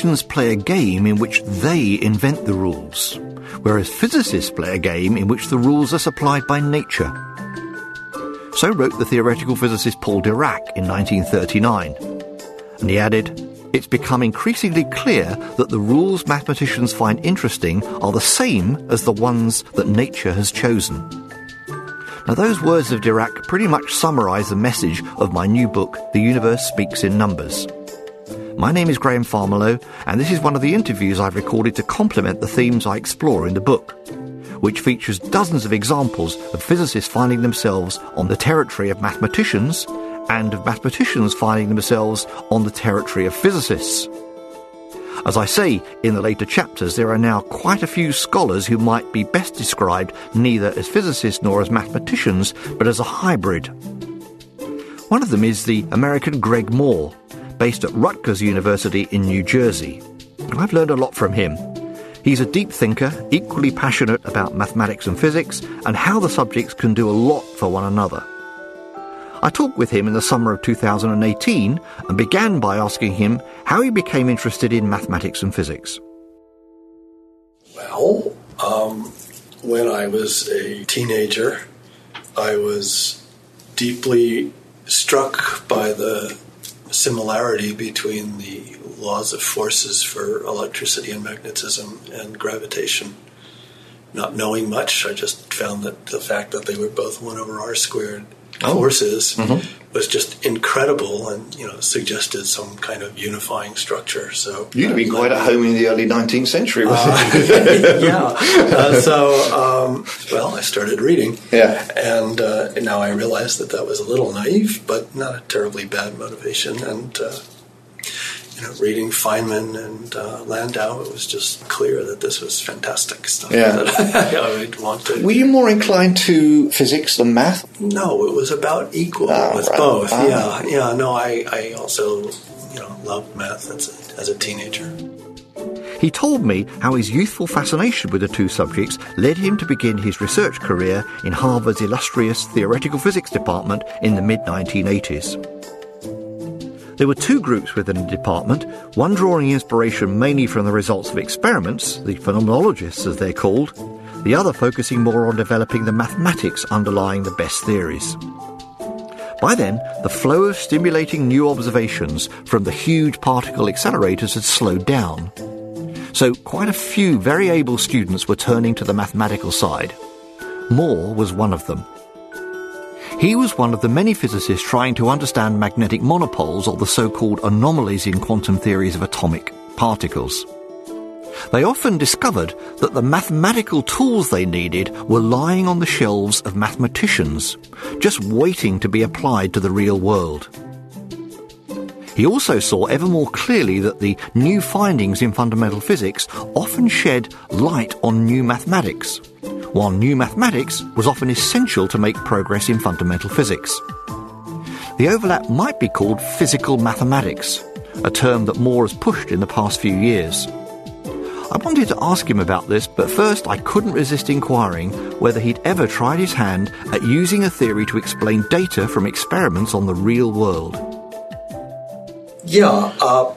Mathematicians play a game in which they invent the rules, whereas physicists play a game in which the rules are supplied by nature. So wrote the theoretical physicist Paul Dirac in 1939. And he added, It's become increasingly clear that the rules mathematicians find interesting are the same as the ones that nature has chosen. Now, those words of Dirac pretty much summarize the message of my new book, The Universe Speaks in Numbers. My name is Graham Farmelo, and this is one of the interviews I've recorded to complement the themes I explore in the book, which features dozens of examples of physicists finding themselves on the territory of mathematicians and of mathematicians finding themselves on the territory of physicists. As I say in the later chapters, there are now quite a few scholars who might be best described neither as physicists nor as mathematicians, but as a hybrid. One of them is the American Greg Moore, based at Rutgers University in New Jersey. I've learned a lot from him. He's a deep thinker, equally passionate about mathematics and physics, and how the subjects can do a lot for one another. I talked with him in the summer of 2018 and began by asking him how he became interested in mathematics and physics. Well, um, when I was a teenager, I was deeply struck by the similarity between the laws of forces for electricity and magnetism and gravitation. Not knowing much, I just found that the fact that they were both 1 over r squared Oh. forces Mhm. Was just incredible and, you know, suggested some kind of unifying structure. So You'd have been quite at home in the early 19th century, yeah. Uh, so, um, well, I started reading. Yeah. And, uh, now I realize that that was a little naive, but not a terribly bad motivation. And, uh, you know, reading Feynman and uh, Landau, it was just clear that this was fantastic stuff Yeah. that I would want to. Were you more inclined to physics than math? No, it was about equal Oh, with right. both. Ah. Yeah, yeah. No, I, I also, you know, loved math as a, as a teenager. He told me how his youthful fascination with the two subjects led him to begin his research career in Harvard's illustrious theoretical physics department in the mid 1980s. There were two groups within the department, one drawing inspiration mainly from the results of experiments, the phenomenologists as they're called, the other focusing more on developing the mathematics underlying the best theories. By then, the flow of stimulating new observations from the huge particle accelerators had slowed down. So, quite a few very able students were turning to the mathematical side. Moore was one of them. He was one of the many physicists trying to understand magnetic monopoles or the so-called anomalies in quantum theories of atomic particles. They often discovered that the mathematical tools they needed were lying on the shelves of mathematicians, just waiting to be applied to the real world. He also saw ever more clearly that the new findings in fundamental physics often shed light on new mathematics, while new mathematics was often essential to make progress in fundamental physics. The overlap might be called physical mathematics, a term that Moore has pushed in the past few years. I wanted to ask him about this, but first I couldn't resist inquiring whether he'd ever tried his hand at using a theory to explain data from experiments on the real world. Yeah, uh,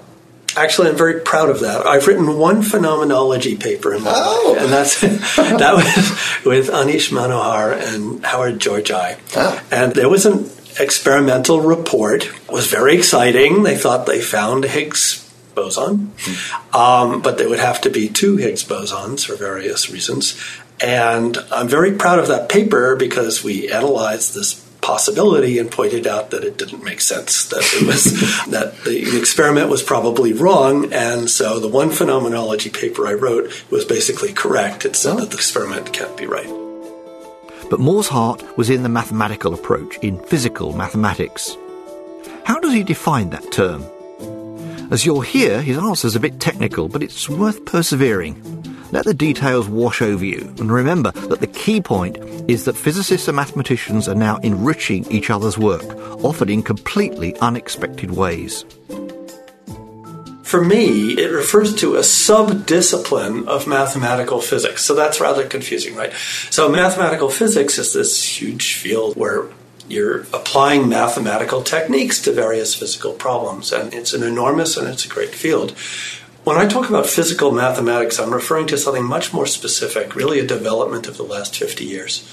Actually, I'm very proud of that. I've written one phenomenology paper in my Oh. life, and that's that was with Aneesh Manohar and Howard Georgi. Ah. And there was an experimental report. It was very exciting. They thought they found Higgs boson, um, but there would have to be two Higgs bosons for various reasons. And I'm very proud of that paper because we analyzed this possibility and pointed out that it didn't make sense that it was that the experiment was probably wrong and so the one phenomenology paper i wrote was basically correct it said that the experiment can't be right But Moore's heart was in the mathematical approach, in physical mathematics. How does he define that term? As you'll hear, his answer's a bit technical, but it's worth persevering. Let the details wash over you, and remember that the key point is that physicists and mathematicians are now enriching each other's work, often in completely unexpected ways. For me, it refers to a sub-discipline of mathematical physics. So that's rather confusing, right? So mathematical physics is this huge field where you're applying mathematical techniques to various physical problems, and it's an enormous and it's a great field. When I talk about physical mathematics, I'm referring to something much more specific, really a development of the last 50 years,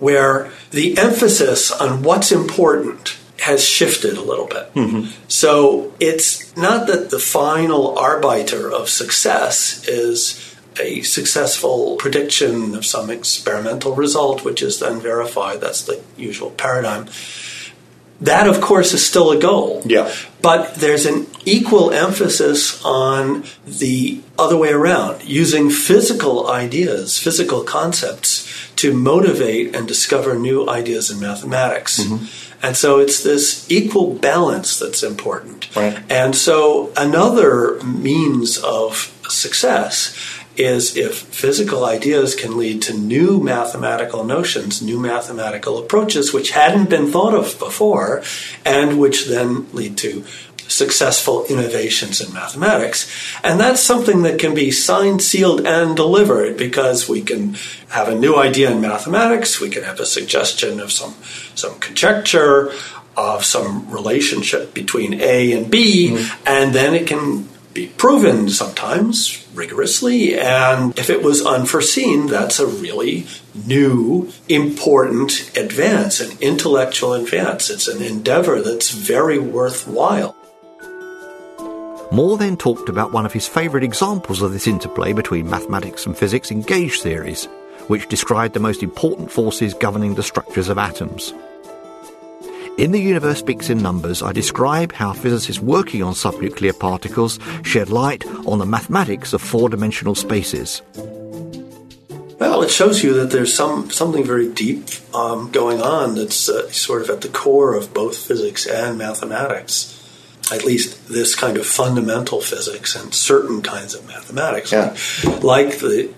where the emphasis on what's important has shifted a little bit. Mm-hmm. So it's not that the final arbiter of success is a successful prediction of some experimental result, which is then verified. That's the usual paradigm. That, of course, is still a goal. Yeah. But there's an equal emphasis on the other way around, using physical ideas, physical concepts to motivate and discover new ideas in mathematics. Mm-hmm. And so it's this equal balance that's important. Right. And so another means of success is if physical ideas can lead to new mathematical notions, new mathematical approaches which hadn't been thought of before, and which then lead to successful innovations in mathematics. And that's something that can be signed, sealed, and delivered because we can have a new idea in mathematics, we can have a suggestion of some, some conjecture, of some relationship between A and B, mm-hmm. and then it can be proven sometimes rigorously. And if it was unforeseen, that's a really new, important advance, an intellectual advance. It's an endeavor that's very worthwhile. Moore then talked about one of his favourite examples of this interplay between mathematics and physics in gauge theories, which described the most important forces governing the structures of atoms. In The Universe Speaks in Numbers, I describe how physicists working on subnuclear particles shed light on the mathematics of four dimensional spaces. Well, it shows you that there's some something very deep um, going on that's uh, sort of at the core of both physics and mathematics. At least this kind of fundamental physics and certain kinds of mathematics, Yeah. like the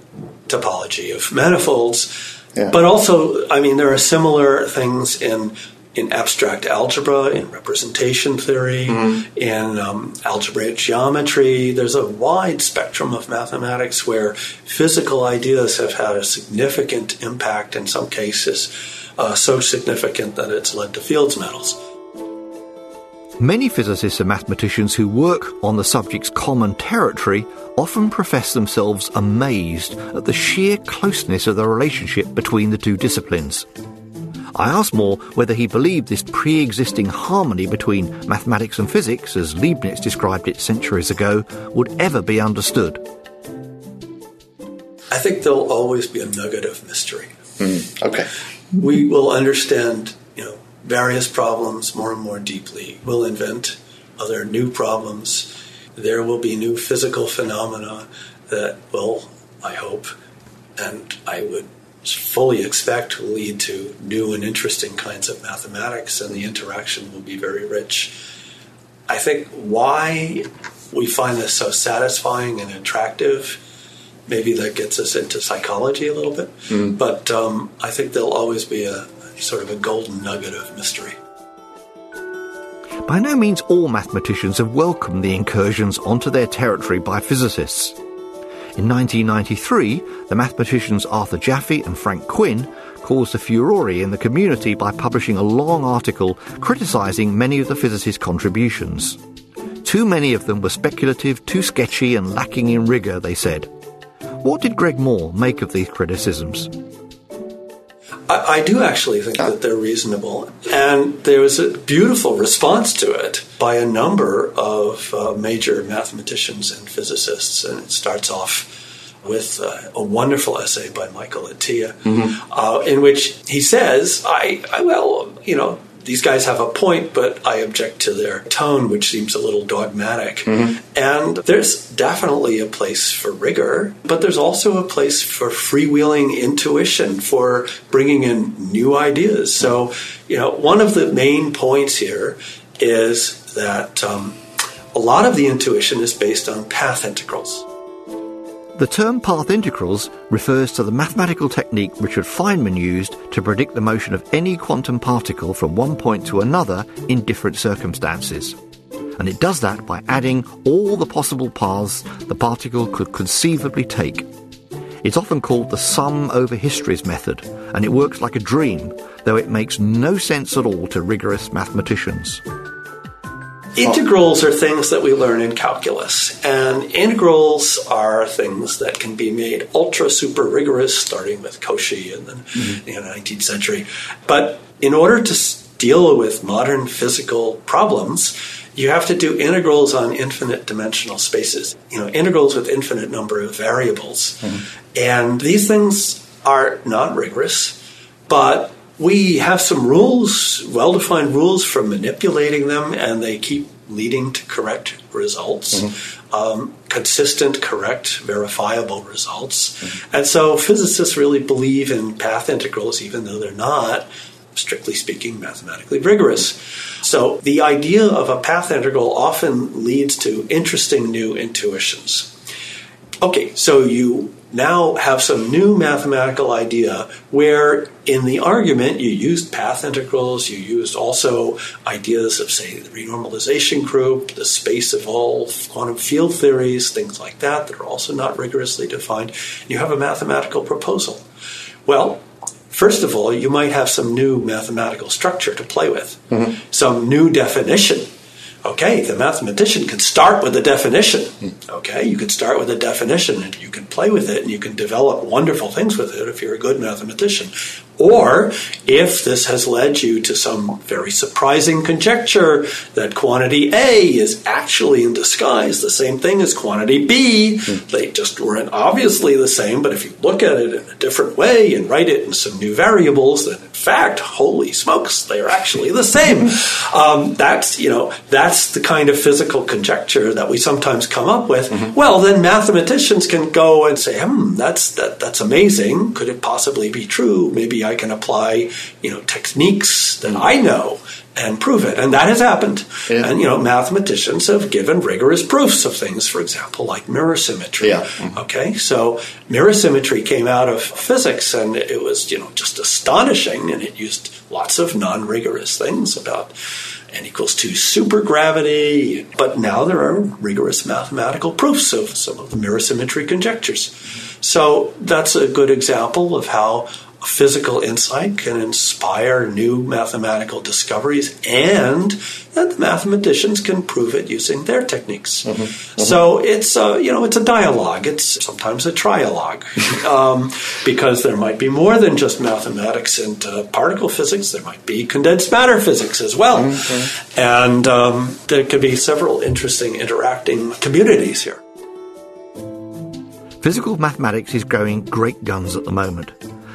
topology of manifolds. Yeah. But also, I mean, there are similar things in in abstract algebra, in representation theory, in um, algebraic geometry. There's a wide spectrum of mathematics where physical ideas have had a significant impact. In some cases, uh, so significant that it's led to Fields medals. Many physicists and mathematicians who work on the subject's common territory often profess themselves amazed at the sheer closeness of the relationship between the two disciplines. I asked Moore whether he believed this pre existing harmony between mathematics and physics, as Leibniz described it centuries ago, would ever be understood. I think there'll always be a nugget of mystery. Hmm, okay. we will understand, you know, various problems more and more deeply. We'll invent other new problems. There will be new physical phenomena that will, I hope, and I would fully expect will lead to new and interesting kinds of mathematics, and the interaction will be very rich. I think why we find this so satisfying and attractive maybe that gets us into psychology a little bit. But um, I think there'll always be a sort of a golden nugget of mystery. By no means all mathematicians have welcomed the incursions onto their territory by physicists. In 1993, the mathematicians Arthur Jaffe and Frank Quinn caused a furore in the community by publishing a long article criticising many of the physicists' contributions. Too many of them were speculative, too sketchy, and lacking in rigour, they said. What did Greg Moore make of these criticisms? I, I do actually think that they're reasonable. And there was a beautiful response to it by a number of uh, major mathematicians and physicists. And it starts off with uh, a wonderful essay by Michael Atiyah, mm-hmm. uh, in which he says, I, I, well, you know, these guys have a point, but I object to their tone, which seems a little dogmatic. Mm-hmm. And there's definitely a place for rigor, but there's also a place for freewheeling intuition, for bringing in new ideas. So, you know, one of the main points here is that um, a lot of the intuition is based on path integrals. The term path integrals refers to the mathematical technique Richard Feynman used to predict the motion of any quantum particle from one point to another in different circumstances. And it does that by adding all the possible paths the particle could conceivably take. It's often called the sum over histories method, and it works like a dream, though it makes no sense at all to rigorous mathematicians. Integrals are things that we learn in calculus, and integrals are things that can be made ultra super rigorous, starting with Cauchy in the mm-hmm. you know, 19th century. But in order to deal with modern physical problems, you have to do integrals on infinite dimensional spaces, you know, integrals with infinite number of variables. Mm-hmm. And these things are not rigorous, but we have some rules, well defined rules for manipulating them, and they keep leading to correct results, mm-hmm. um, consistent, correct, verifiable results. Mm-hmm. And so physicists really believe in path integrals, even though they're not, strictly speaking, mathematically rigorous. So the idea of a path integral often leads to interesting new intuitions. Okay, so you now have some new mathematical idea where in the argument you used path integrals, you used also ideas of, say, the renormalization group, the space of all quantum field theories, things like that, that are also not rigorously defined. You have a mathematical proposal. Well, first of all, you might have some new mathematical structure to play with, mm-hmm. some new definition Okay, the mathematician can start with a definition. Okay, you can start with a definition and you can play with it and you can develop wonderful things with it if you're a good mathematician. Or if this has led you to some very surprising conjecture that quantity A is actually in disguise the same thing as quantity B, they just weren't obviously the same, but if you look at it in a different way and write it in some new variables, then in fact, holy smokes, they are actually the same. Um, that's, you know, that's the kind of physical conjecture that we sometimes come up with. Mm-hmm. Well, then mathematicians can go and say, hmm, that's, that, that's amazing. Could it possibly be true? Maybe I can apply, you know, techniques that I know and prove it. And that has happened. Yeah. And, you know, mathematicians have given rigorous proofs of things, for example, like mirror symmetry. Yeah. Mm-hmm. Okay. So mirror symmetry came out of physics and it was, you know, just astonishing. And it used lots of non rigorous things about n equals 2 supergravity. But now there are rigorous mathematical proofs of some of the mirror symmetry conjectures. So that's a good example of how physical insight can inspire new mathematical discoveries and that the mathematicians can prove it using their techniques. Mm-hmm. Mm-hmm. So it's a, you know it's a dialogue. It's sometimes a trialogue um, because there might be more than just mathematics and uh, particle physics. There might be condensed matter physics as well, mm-hmm. and um, there could be several interesting interacting communities here. Physical mathematics is growing great guns at the moment.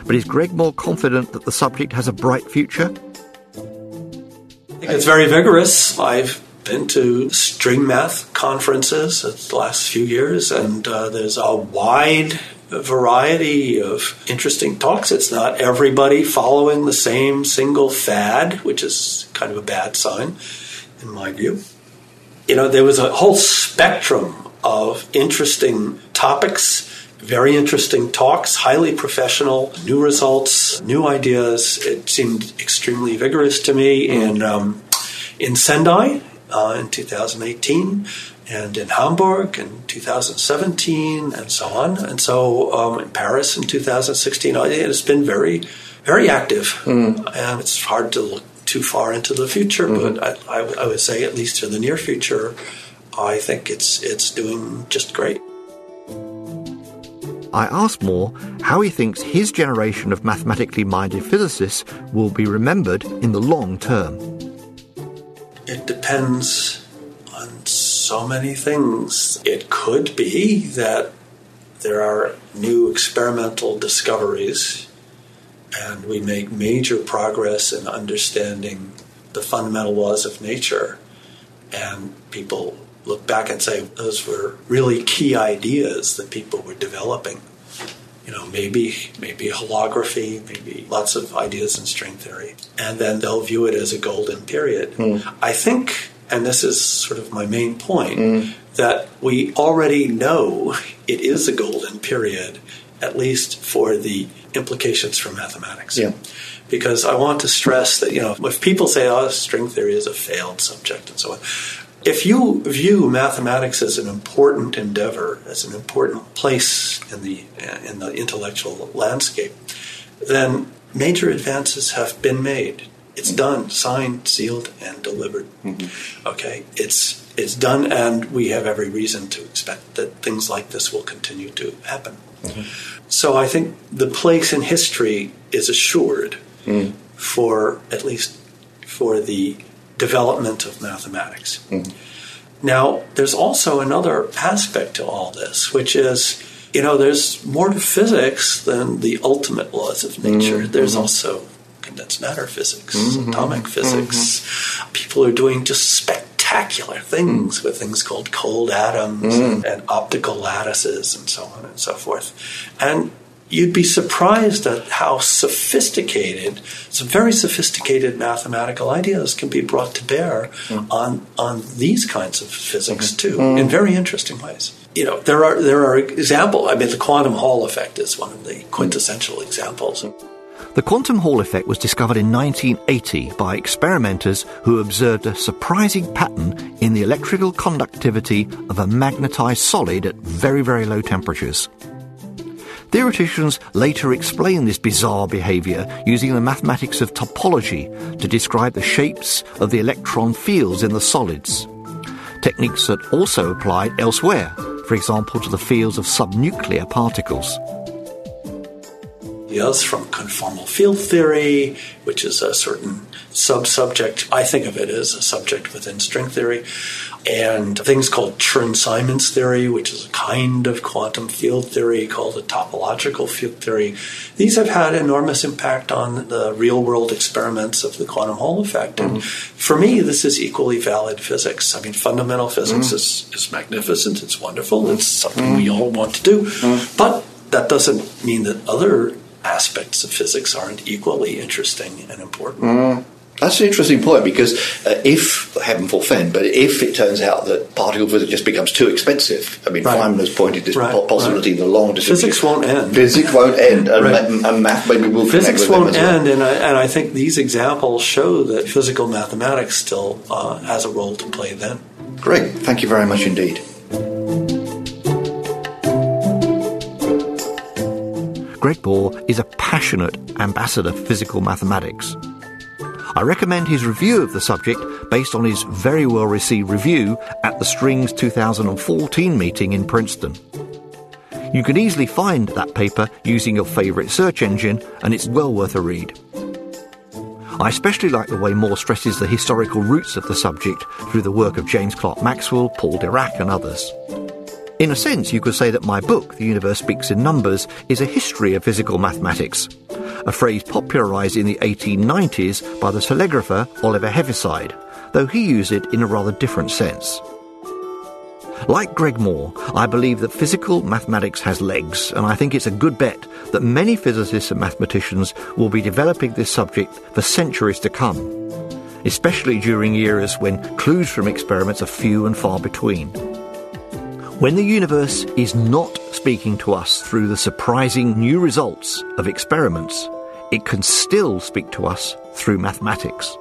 But is Greg Moore confident that the subject has a bright future? I think it's very vigorous. I've been to string math conferences the last few years, and uh, there's a wide variety of interesting talks. It's not everybody following the same single fad, which is kind of a bad sign, in my view. You know, there was a whole spectrum of interesting topics very interesting talks, highly professional, new results, new ideas. It seemed extremely vigorous to me mm. in um, in Sendai uh, in 2018 and in Hamburg in 2017 and so on. And so um, in Paris in 2016, it's been very, very active. Mm. And it's hard to look too far into the future, mm-hmm. but I, I, I, would say, at least for the near future, I think it's it's doing just great. I asked Moore how he thinks his generation of mathematically minded physicists will be remembered in the long term. It depends on so many things. It could be that there are new experimental discoveries and we make major progress in understanding the fundamental laws of nature and people look back and say those were really key ideas that people were developing. You know, maybe maybe holography, maybe lots of ideas in string theory, and then they'll view it as a golden period. Mm. I think, and this is sort of my main point, mm. that we already know it is a golden period, at least for the implications for mathematics. Yeah. Because I want to stress that, you know, if people say, oh, string theory is a failed subject and so on, if you view mathematics as an important endeavor, as an important place in the in the intellectual landscape, then major advances have been made. It's done, signed, sealed, and delivered. Mm-hmm. Okay, it's it's done, and we have every reason to expect that things like this will continue to happen. Mm-hmm. So I think the place in history is assured mm. for at least for the development of mathematics. Mm-hmm. Now, there's also another aspect to all this, which is, you know, there's more to physics than the ultimate laws of nature. Mm-hmm. There's also condensed matter physics, mm-hmm. atomic physics. Mm-hmm. People are doing just spectacular things with things called cold atoms and, mm. and optical lattices and so on and so forth. And you'd be surprised at how sophisticated, some very sophisticated mathematical ideas can be brought to bear mm. on on these kinds of physics mm-hmm. too, mm. in very interesting ways. You know, there are there are examples. I mean, the quantum Hall effect is one of the quintessential examples. The quantum Hall effect was discovered in 1980 by experimenters who observed a surprising pattern in the electrical conductivity of a magnetized solid at very, very low temperatures. Theoreticians later explain this bizarre behavior using the mathematics of topology to describe the shapes of the electron fields in the solids. Techniques that also applied elsewhere, for example to the fields of subnuclear particles. From conformal field theory, which is a certain sub-subject. I think of it as a subject within string theory and things called Chern-Simons theory, which is a kind of quantum field theory called a topological field theory. These have had enormous impact on the real world experiments of the quantum Hall effect. Mm-hmm. And for me, this is equally valid physics. I mean, fundamental physics mm-hmm. is, is magnificent, it's wonderful, it's something mm-hmm. we all want to do. Mm-hmm. But that doesn't mean that other aspects of physics aren't equally interesting and important. That's an interesting point because uh, if, heaven forfend, but if it turns out that particle physics just becomes too expensive, I mean, right. Feynman has pointed this right. possibility right. in the long distribution. Physics won't end. Physics won't end, and, ma- and math maybe will Physics won't end, and, I, and I think these examples show that physical mathematics still uh, has a role to play then. Great. Thank you very much indeed. Greg Moore is a passionate ambassador for physical mathematics. I recommend his review of the subject based on his very well received review at the Strings 2014 meeting in Princeton. You can easily find that paper using your favourite search engine, and it's well worth a read. I especially like the way Moore stresses the historical roots of the subject through the work of James Clerk Maxwell, Paul Dirac, and others. In a sense, you could say that my book, The Universe Speaks in Numbers, is a history of physical mathematics, a phrase popularised in the 1890s by the telegrapher Oliver Heaviside, though he used it in a rather different sense. Like Greg Moore, I believe that physical mathematics has legs, and I think it's a good bet that many physicists and mathematicians will be developing this subject for centuries to come, especially during eras when clues from experiments are few and far between. When the universe is not speaking to us through the surprising new results of experiments, it can still speak to us through mathematics.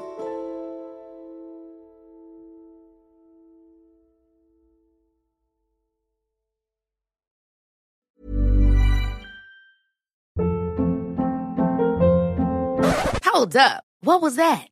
Hold up. What was that?